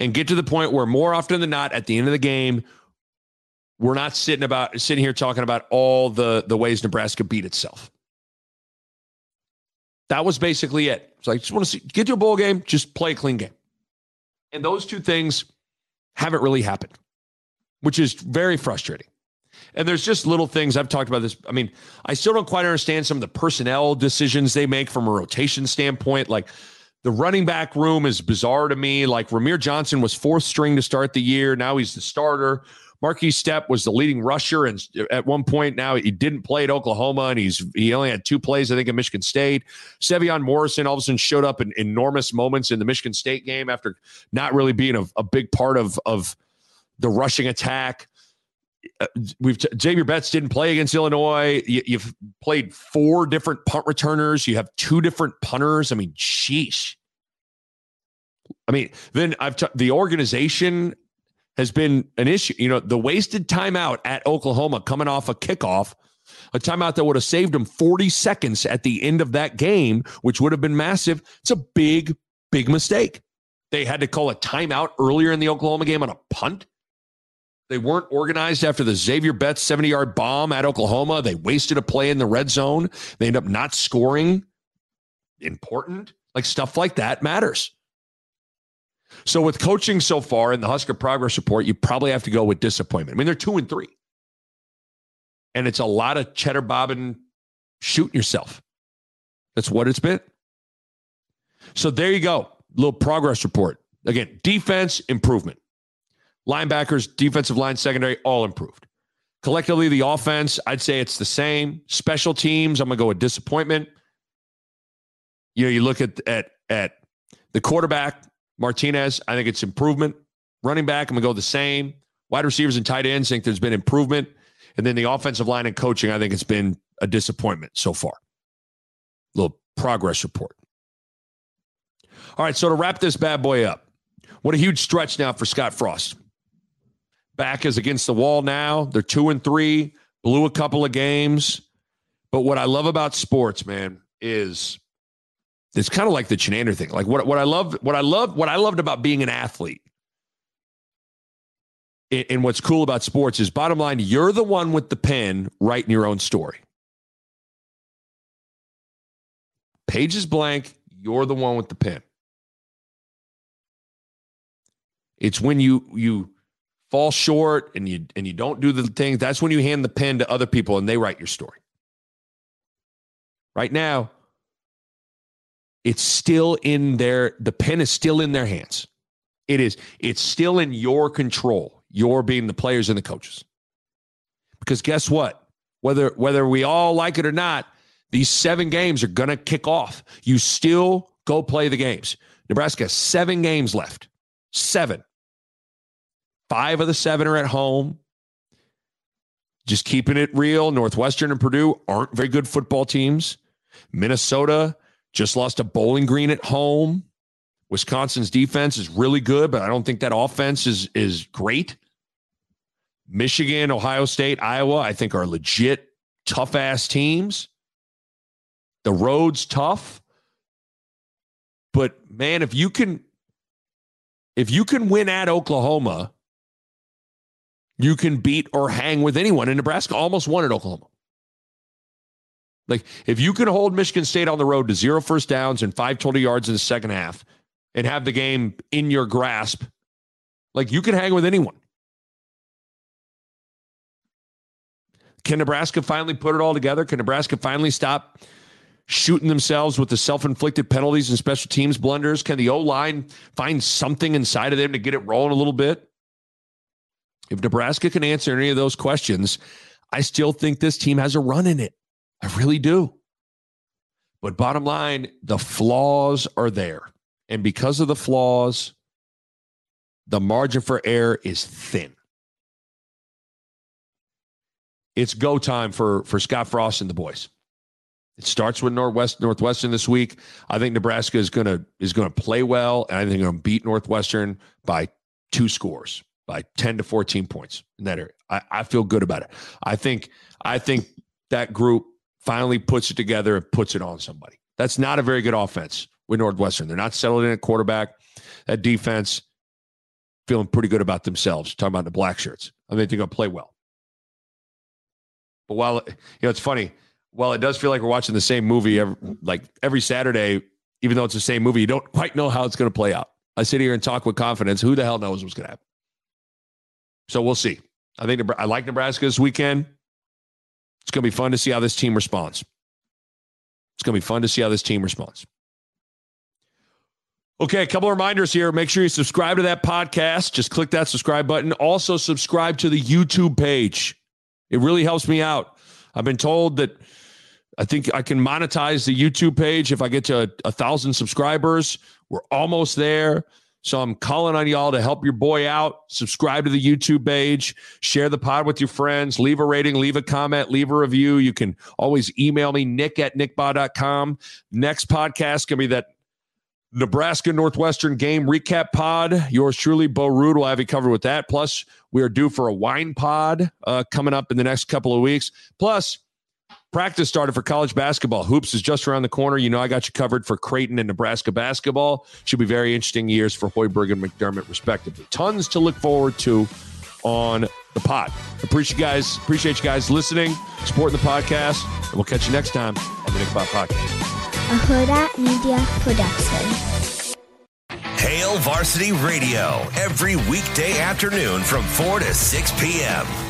and get to the point where more often than not, at the end of the game, we're not sitting about sitting here talking about all the the ways Nebraska beat itself. That was basically it. So I just want to see get to a bowl game, just play a clean game. And those two things haven't really happened, which is very frustrating. And there's just little things I've talked about this. I mean, I still don't quite understand some of the personnel decisions they make from a rotation standpoint. Like the running back room is bizarre to me. Like Rahmir Johnson was fourth string to start the year. Now he's the starter. Markese Stepp was the leading rusher, and at one point now he didn't play at Oklahoma, and he's he only had two plays, I think, at Michigan State. Sevion Morrison all of a sudden showed up in enormous moments in the Michigan State game after not really being a, a big part of of the rushing attack. Uh, we've Xavier Betts didn't play against Illinois. You, have played four different punt returners. You have two different punters. I mean, sheesh. I mean, then I've t- the organization has been an issue. You know, the wasted timeout at Oklahoma coming off a kickoff, a timeout that would have saved them 40 seconds at the end of that game, which would have been massive. It's a big, big mistake. They had to call a timeout earlier in the Oklahoma game on a punt. They weren't organized after the Xavier Betts 70 yard bomb at Oklahoma. They wasted a play in the red zone. They end up not scoring. Important. Like stuff like that matters. So with coaching so far in the Husker progress report, you probably have to go with disappointment. I mean, they're two and three. And it's a lot of cheddar bobbing, shooting yourself. That's what it's been. So there you go. Little progress report. Again, defense improvement. Linebackers, defensive line, secondary, all improved. Collectively, the offense, I'd say it's the same. Special teams, I'm gonna go with disappointment. You know, you look at at at the quarterback, Martinez, I think it's improvement. Running back, I'm gonna go the same. Wide receivers and tight ends, think there's been improvement. And then the offensive line and coaching, I think it's been a disappointment so far. Little progress report. All right, so to wrap this bad boy up, what a huge stretch now for Scott Frost back is against the wall now. They're two and three, blew a couple of games. But what I love about sports, man, is it's kind of like the Chinander thing. Like what, what I love, what I love, what I loved about being an athlete. And what's cool about sports is bottom line, you're the one with the pen writing your own story. Page is blank, you're the one with the pen. It's when you you fall short and you and you don't do the things, that's when you hand the pen to other people and they write your story. Right now, it's still in their the pen is still in their hands. It is it's still in your control. You're being the players and the coaches. Because guess what? Whether whether we all like it or not, these seven games are to kick off. You still go play the games. Nebraska seven games left. Seven. Five of the seven are at home. Just keeping it real. Northwestern and Purdue aren't very good football teams. Minnesota just lost a bowling green at home. Wisconsin's defense is really good, but I don't think that offense is is great. Michigan, Ohio State, Iowa, I think are legit tough ass teams. The road's tough. But man, if you can if you can win at Oklahoma, you can beat or hang with anyone. And Nebraska almost won at Oklahoma. Like if you can hold Michigan State on the road to zero first downs and five total yards in the second half and have the game in your grasp, like you can hang with anyone. Can Nebraska finally put it all together? Can Nebraska finally stop shooting themselves with the self inflicted penalties and special teams blunders? Can the O line find something inside of them to get it rolling a little bit? If Nebraska can answer any of those questions, I still think this team has a run in it. I really do. But bottom line, the flaws are there. And because of the flaws, the margin for error is thin. It's go time for for Scott Frost and the boys. It starts with Northwest Northwestern this week. I think Nebraska is gonna is gonna play well, and I think they're gonna beat Northwestern by two scores, by ten to fourteen points in that area. I, I feel good about it. I think I think that group finally puts it together and puts it on somebody. That's not a very good offense with Northwestern. They're not settled in at quarterback. That defense feeling pretty good about themselves. Talking about the black shirts. I think they're going to play well. But while you know, it's funny. While it does feel like we're watching the same movie, every, like every Saturday, even though it's the same movie, you don't quite know how it's going to play out. I sit here and talk with confidence. Who the hell knows what's going to happen? So we'll see. I think I like Nebraska this weekend. It's going to be fun to see how this team responds. It's going to be fun to see how this team responds. Okay, a couple of reminders here. Make sure you subscribe to that podcast. Just click that subscribe button. Also, subscribe to the YouTube page. It really helps me out. I've been told that I think I can monetize the YouTube page if I get to a, a thousand subscribers. We're almost there. So I'm calling on y'all to help your boy out. Subscribe to the YouTube page, share the pod with your friends, leave a rating, leave a comment, leave a review. You can always email me, nick at nickbahe.com. Next podcast can be that Nebraska Northwestern game recap pod. Yours truly, Bo Rude, will have you covered with that. Plus, we are due for a wine pod uh, coming up in the next couple of weeks. Plus, practice started for college basketball. Hoops is just around the corner. You know, I got you covered for Creighton and Nebraska basketball. Should be very interesting years for Hoiberg and McDermott, respectively. Tons to look forward to on the pod. Appreciate you guys. Appreciate you guys listening, supporting the podcast, and we'll catch you next time on the Nick Bahe Podcast a Hurrdat Media Production. Hail Varsity Radio every weekday afternoon from 4 to 6 p.m.